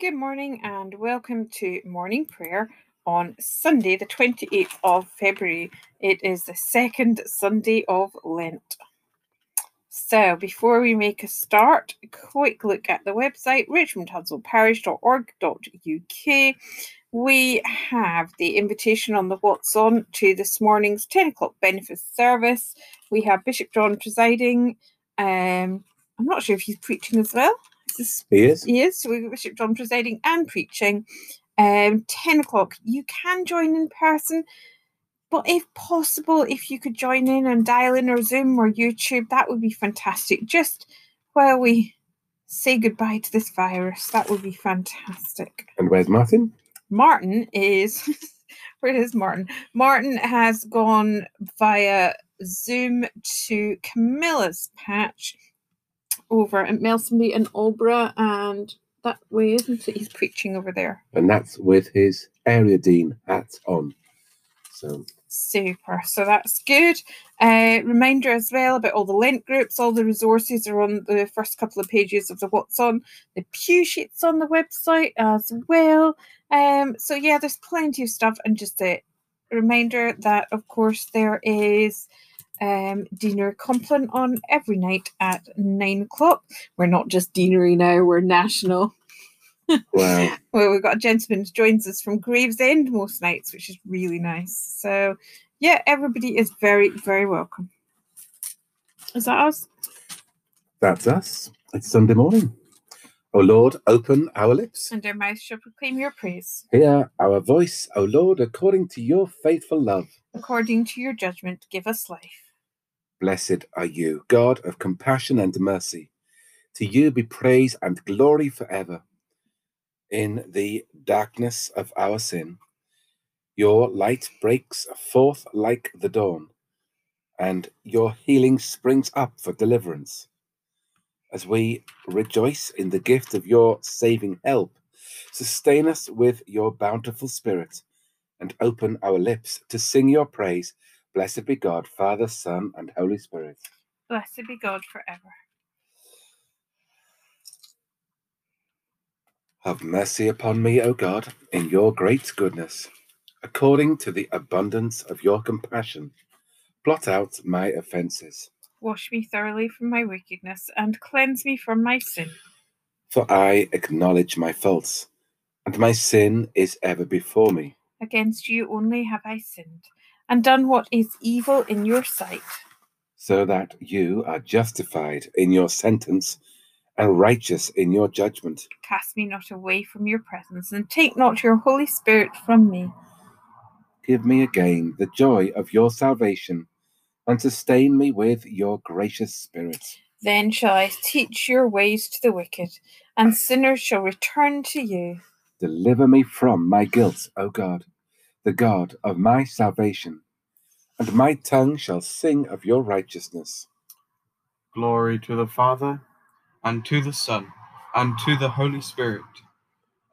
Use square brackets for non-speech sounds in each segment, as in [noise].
Good morning and welcome to morning prayer on Sunday, the 28th of February. It is the second Sunday of Lent. So, before we make a start, a quick look at the website richmondhudswellparish.org.uk. We have the invitation on the What's On to this morning's 10 o'clock benefice service. We have Bishop John presiding. Um, I'm not sure if he's preaching as well. Is He is. he is. So we've got Bishop John presiding and preaching. Um, 10 o'clock. You can join in person, but if possible, if you could join in and dial in or Zoom or YouTube, that would be fantastic. Just while we say goodbye to this virus, that would be fantastic. And where's Martin? Martin is [laughs] where is Martin? Martin has gone via Zoom to Camilla's patch over at Melsonby and Aldbrough and that way, isn't it? He's preaching over there. And that's with his area dean hat on. So Super. So that's good. Uh, reminder as well about all the Lent groups. All the resources are on the first couple of pages of the What's On. The pew sheets on the website as well. Um, so yeah, there's plenty of stuff. And just a reminder that, of course, there is um, deanery Compline on every night at nine o'clock. We're not just deanery now; we're national. [laughs] wow. Well, we've got a gentleman who joins us from Gravesend most nights, which is really nice. So, yeah, everybody is very, very welcome. Is that us? That's us. It's Sunday morning. O Lord, open our lips. And our mouth shall proclaim your praise. Hear our voice, O Lord, according to your faithful love. According to your judgment, give us life. Blessed are you, God of compassion and mercy. To you be praise and glory forever. In the darkness of our sin, your light breaks forth like the dawn, and your healing springs up for deliverance. As we rejoice in the gift of your saving help, sustain us with your bountiful spirit, and open our lips to sing your praise. Blessed be God, Father, Son, and Holy Spirit. Blessed be God forever. Have mercy upon me, O God, in your great goodness. According to the abundance of your compassion, blot out my offences. Wash me thoroughly from my wickedness and cleanse me from my sin. For I acknowledge my faults, and my sin is ever before me. Against you only have I sinned, and done what is evil in your sight. so that you are justified in your sentence and righteous in your judgment. Cast me not away from your presence, and take not your Holy Spirit from me. Give me again the joy of your salvation, and sustain me with your gracious spirit. Then shall I teach your ways to the wicked, and sinners shall return to you. Deliver me from my guilt, O God, the God of my salvation, and my tongue shall sing of your righteousness. Glory to the Father, and to the Son, and to the Holy Spirit,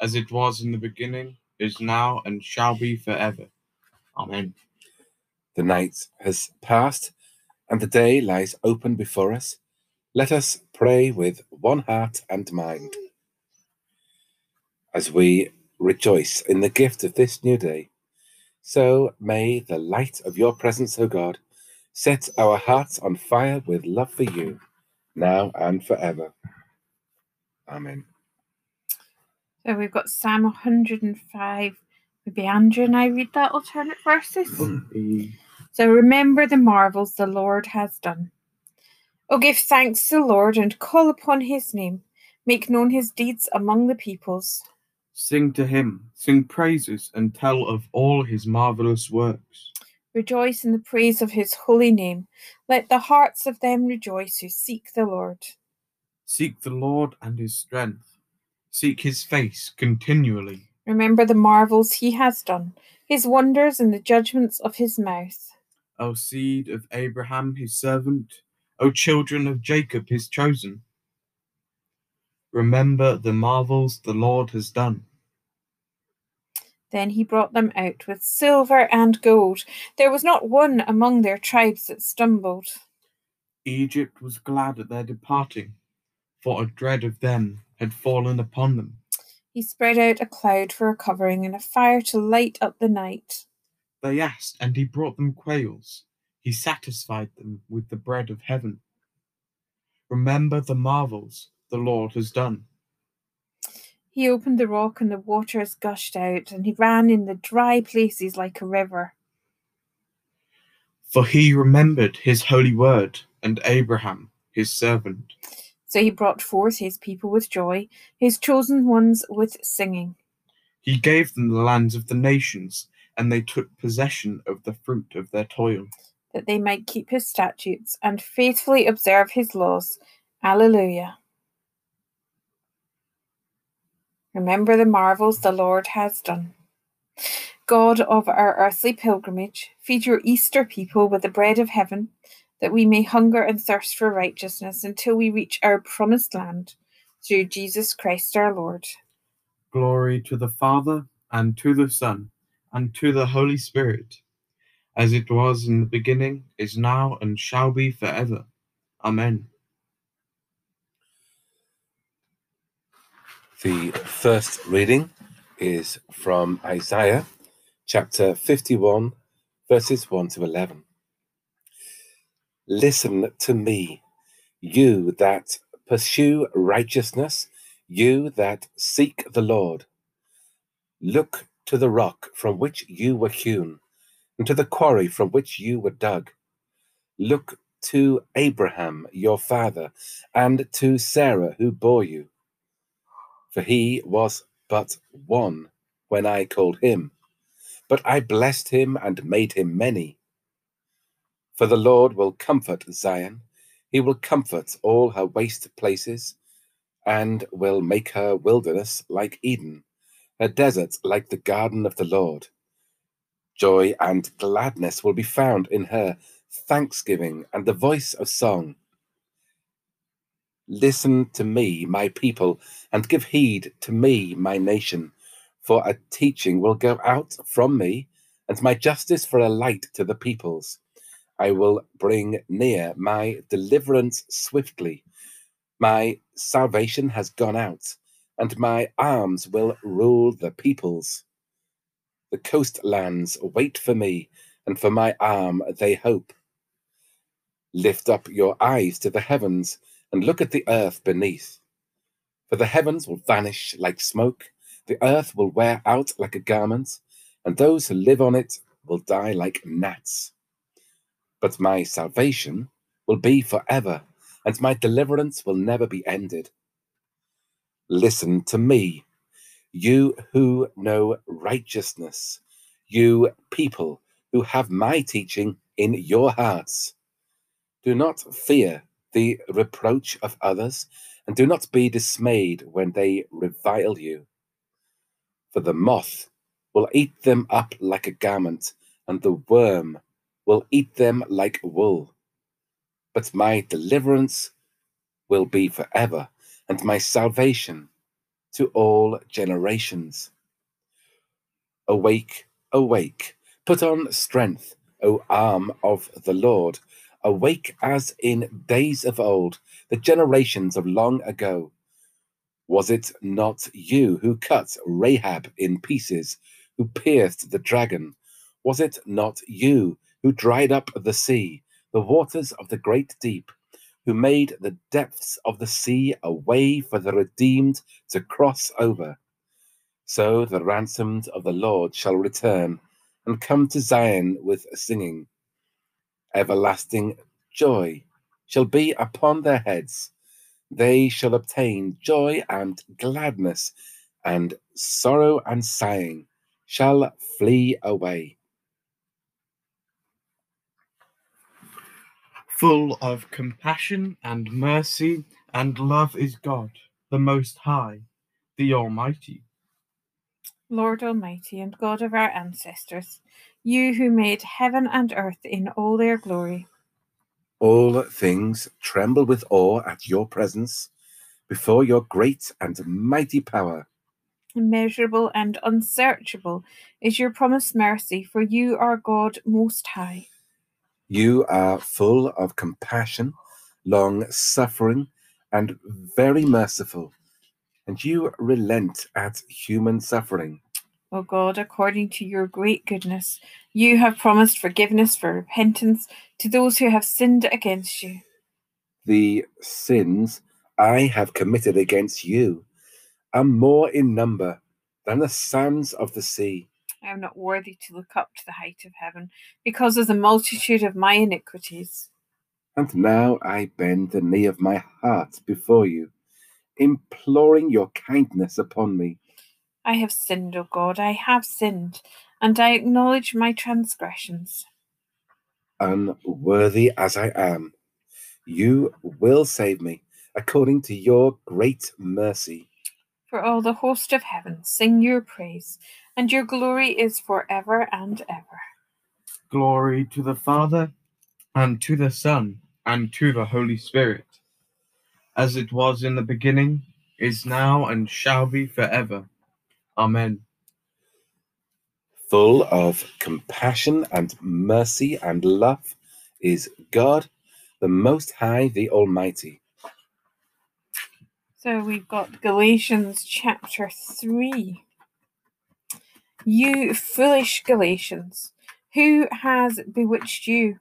as it was in the beginning, is now, and shall be forever. Amen. The night has passed, and the day lies open before us. Let us pray with one heart and mind. As we rejoice in the gift of this new day, so may the light of your presence, O God, set our hearts on fire with love for you, now and forever. Amen. So we've got Psalm 105. Maybe Andrew and I read that alternate verses. Mm-hmm. So remember the marvels the Lord has done. Oh, give thanks to the Lord and call upon his name. Make known his deeds among the peoples. Sing to him, sing praises, and tell of all his marvelous works. Rejoice in the praise of his holy name. Let the hearts of them rejoice who seek the Lord. Seek the Lord and his strength. Seek his face continually. Remember the marvels he has done, his wonders and the judgments of his mouth. O seed of Abraham, his servant, O children of Jacob, his chosen. Remember the marvels the Lord has done. Then he brought them out with silver and gold. There was not one among their tribes that stumbled. Egypt was glad at their departing, for a dread of them had fallen upon them. He spread out a cloud for a covering and a fire to light up the night. They asked, and he brought them quails. He satisfied them with the bread of heaven. Remember the marvels the Lord has done. He opened the rock, and the waters gushed out, and he ran in the dry places like a river. For he remembered his holy word and Abraham, his servant. So he brought forth his people with joy, his chosen ones with singing. He gave them the lands of the nations, and they took possession of the fruit of their toil. that they might keep his statutes and faithfully observe his laws. Alleluia. Remember the marvels the Lord has done. God of our earthly pilgrimage, feed your Easter people with the bread of heaven, that we may hunger and thirst for righteousness until we reach our promised land, through Jesus Christ our Lord. Glory to the Father, and to the Son, and to the Holy Spirit, as it was in the beginning, is now, and shall be forever. Amen. The first reading is from Isaiah chapter 51, verses 1 to 11. Listen to me, you that pursue righteousness, you that seek the Lord. Look to the rock from which you were hewn, and to the quarry from which you were dug. Look to Abraham your father, and to Sarah who bore you. For he was but one when I called him, but I blessed him and made him many. For the Lord will comfort Zion, he will comfort all her waste places, and will make her wilderness like Eden, her desert like the garden of the Lord. Joy and gladness will be found in her, thanksgiving and the voice of song. Listen to me, my people, and give heed to me, my nation, for a teaching will go out from me, and my justice for a light to the peoples. I will bring near my deliverance swiftly. My salvation has gone out, and my arms will rule the peoples. The coastlands wait for me, and for my arm they hope. Lift up your eyes to the heavens and look at the earth beneath. For the heavens will vanish like smoke, the earth will wear out like a garment, and those who live on it will die like gnats. But my salvation will be forever, and my deliverance will never be ended. Listen to me, you who know righteousness, you people who have my teaching in your hearts. Do not fear the reproach of others, and do not be dismayed when they revile you. For the moth will eat them up like a garment, and the worm will eat them like wool. But my deliverance will be forever, and my salvation to all generations. Awake, awake, put on strength, O arm of the Lord. Awake as in days of old, the generations of long ago. Was it not you who cut Rahab in pieces, who pierced the dragon? Was it not you who dried up the sea, the waters of the great deep, who made the depths of the sea a way for the redeemed to cross over? So the ransomed of the Lord shall return and come to Zion with singing. Everlasting joy shall be upon their heads. They shall obtain joy and gladness, and sorrow and sighing shall flee away. Full of compassion and mercy and love is God, the Most High, the Almighty. Lord Almighty and God of our ancestors, you who made heaven and earth in all their glory, All things tremble with awe at your presence, before your great and mighty power. immeasurable and unsearchable is your promised mercy, for you are God most high. You are full of compassion, long suffering, and very merciful. and you relent at human suffering. O God, according to your great goodness, you have promised forgiveness for repentance to those who have sinned against you. The sins I have committed against you are more in number than the sands of the sea. I am not worthy to look up to the height of heaven because of the multitude of my iniquities. And now I bend the knee of my heart before you, imploring your kindness upon me. I have sinned, O God, I have sinned, and I acknowledge my transgressions. Unworthy as I am, you will save me according to your great mercy. For all the host of heaven sing your praise, and your glory is for ever and ever. Glory to the Father, and to the Son, and to the Holy Spirit, as it was in the beginning, is now, and shall be forever. Amen. Full of compassion and mercy and love is God, the Most High, the Almighty. So we've got Galatians chapter 3. You foolish Galatians, who has bewitched you?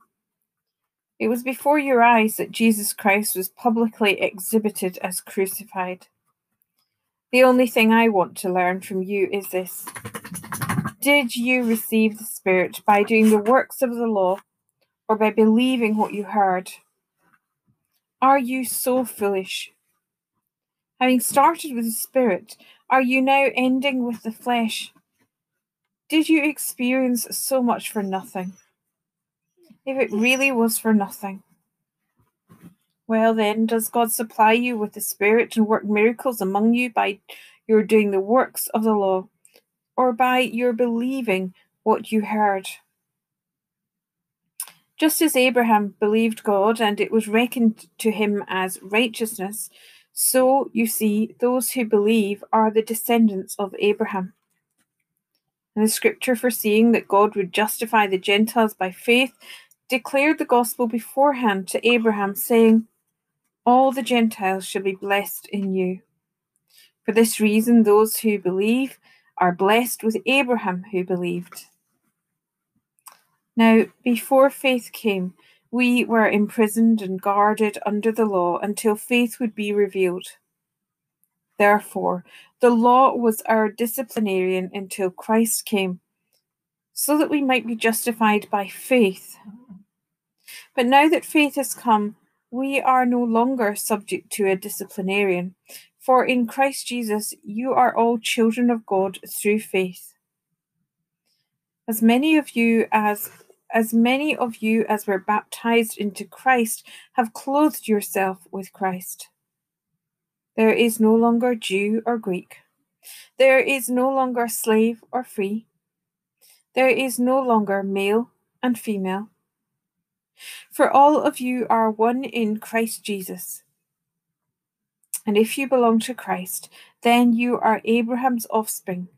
It was before your eyes that Jesus Christ was publicly exhibited as crucified. The only thing I want to learn from you is this Did you receive the Spirit by doing the works of the law or by believing what you heard? Are you so foolish? Having started with the Spirit, are you now ending with the flesh? Did you experience so much for nothing? If it really was for nothing, well, then, does God supply you with the Spirit and work miracles among you by your doing the works of the law, or by your believing what you heard? Just as Abraham believed God and it was reckoned to him as righteousness, so you see, those who believe are the descendants of Abraham. And the scripture foreseeing that God would justify the Gentiles by faith declared the gospel beforehand to Abraham, saying, all the Gentiles shall be blessed in you. For this reason, those who believe are blessed with Abraham who believed. Now, before faith came, we were imprisoned and guarded under the law until faith would be revealed. Therefore, the law was our disciplinarian until Christ came, so that we might be justified by faith. But now that faith has come, we are no longer subject to a disciplinarian, for in Christ Jesus you are all children of God through faith. As many of you as as many of you as were baptized into Christ have clothed yourself with Christ. There is no longer Jew or Greek. There is no longer slave or free. There is no longer male and female for all of you are one in Christ Jesus. And if you belong to Christ, then you are Abraham's offspring,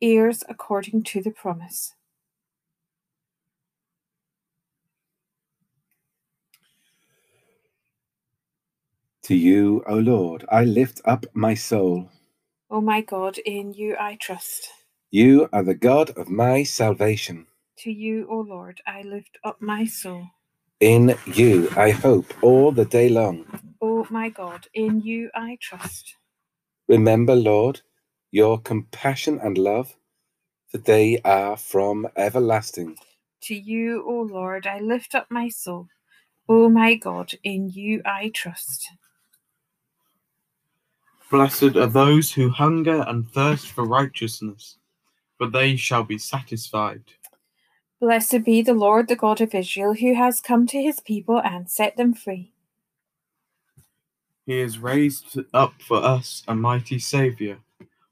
heirs according to the promise. To you, O Lord, I lift up my soul. O my God, in you I trust. You are the God of my salvation. To you, O Lord, I lift up my soul. In you I hope all the day long. O my God, in you I trust. Remember, Lord, your compassion and love, for they are from everlasting. To you, O Lord, I lift up my soul. O my God, in you I trust. Blessed are those who hunger and thirst for righteousness, for they shall be satisfied. Blessed be the Lord, the God of Israel, who has come to his people and set them free. He has raised up for us a mighty Saviour,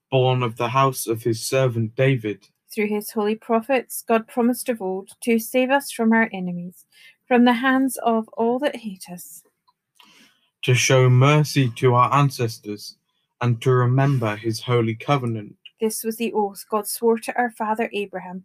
born of the house of his servant David. Through his holy prophets, God promised of old to save us from our enemies, from the hands of all that hate us, to show mercy to our ancestors, and to remember his holy covenant. This was the oath God swore to our father Abraham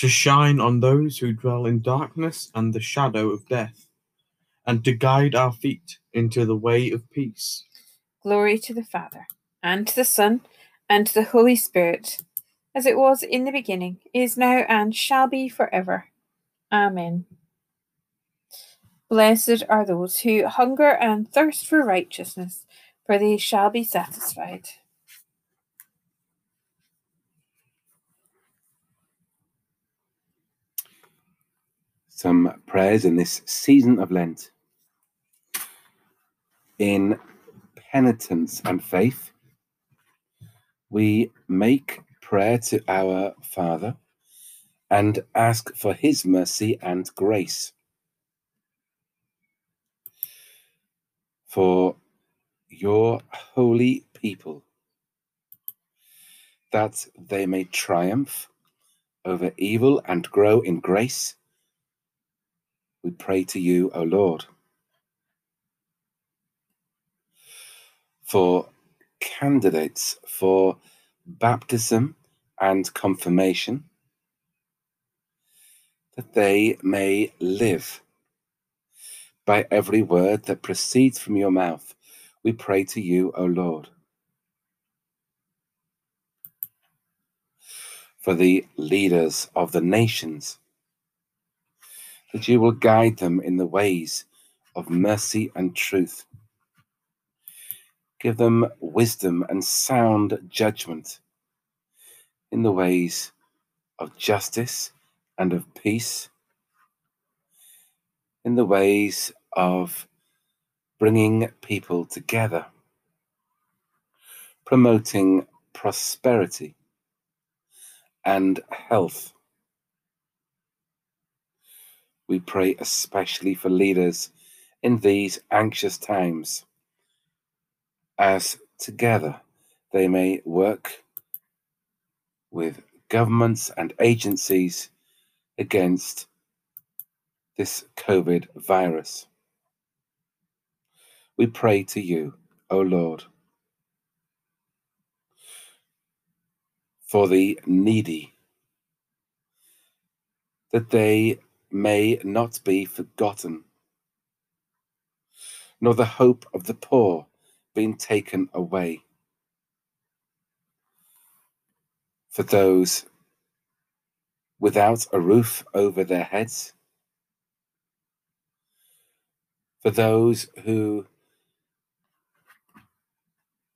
to shine on those who dwell in darkness and the shadow of death, and to guide our feet into the way of peace. Glory to the Father, and to the Son, and to the Holy Spirit, as it was in the beginning, is now, and shall be forever. Amen. Blessed are those who hunger and thirst for righteousness, for they shall be satisfied. Some prayers in this season of Lent. In penitence and faith, we make prayer to our Father and ask for his mercy and grace. For your holy people, that they may triumph over evil and grow in grace, we pray to you, O Lord. For candidates for baptism and confirmation, that they may live by every word that proceeds from your mouth. We pray to you, O Lord. For the leaders of the nations, that you will guide them in the ways of mercy and truth. Give them wisdom and sound judgment in the ways of justice and of peace, in the ways of bringing people together, promoting prosperity and health. We pray especially for leaders in these anxious times, as together they may work with governments and agencies against this COVID virus. We pray to you, O Lord, for the needy, that they may not be forgotten, nor the hope of the poor being taken away. For those without a roof over their heads, for those who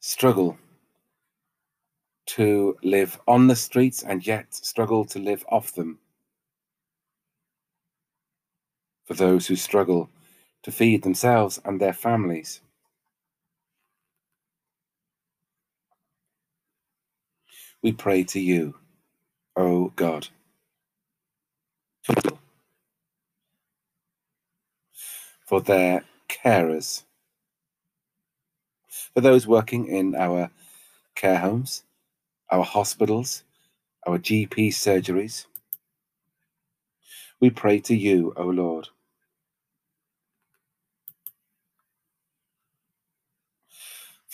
struggle to live on the streets and yet struggle to live off them. For those who struggle to feed themselves and their families. We pray to you, O God. For their carers for those working in our care homes, our hospitals, our GP surgeries. We pray to you, O Lord.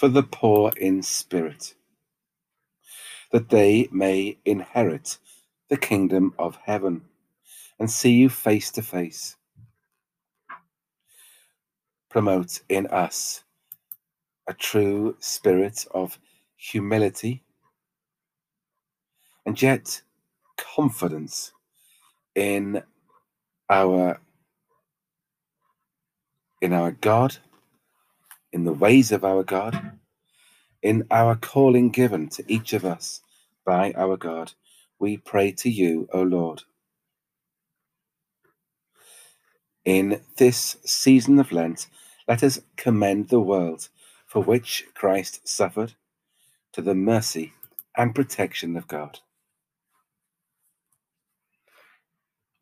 For the poor in spirit, that they may inherit the kingdom of heaven and see you face to face. Promote in us a true spirit of humility and yet confidence in our in our God, in the ways of our God, in our calling given to each of us by our God. We pray to you, O Lord. In this season of Lent, let us commend the world for which Christ suffered, to the mercy and protection of God.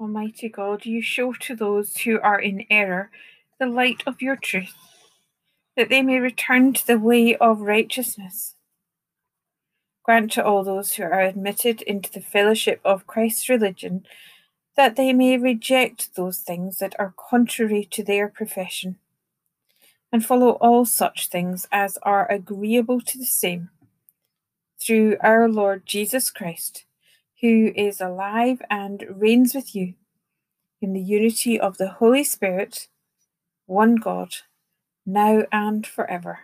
Almighty God, you show to those who are in error the light of your truth, that they may return to the way of righteousness. Grant to all those who are admitted into the fellowship of Christ's religion that they may reject those things that are contrary to their profession, and follow all such things as are agreeable to the same, through our Lord Jesus Christ, who is alive and reigns with you in the unity of the Holy Spirit, one God, now and forever.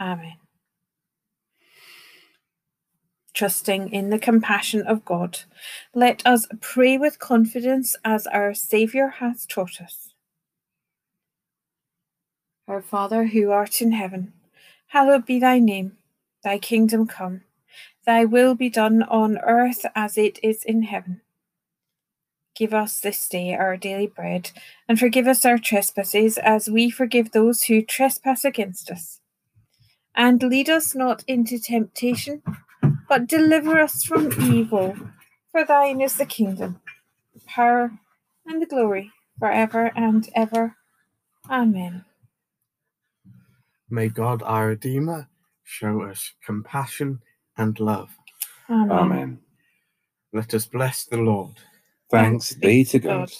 Amen. Trusting in the compassion of God, let us pray with confidence as our Saviour hath taught us. Our Father, who art in heaven, hallowed be thy name. Thy kingdom come, thy will be done on earth as it is in heaven. Give us this day our daily bread, and forgive us our trespasses as we forgive those who trespass against us. And lead us not into temptation, but deliver us from evil. For thine is the kingdom, the power, and the glory, for ever and ever. Amen. May God, our Redeemer, show us compassion and love. Amen. Amen. Let us bless the Lord. Thanks. Be to God.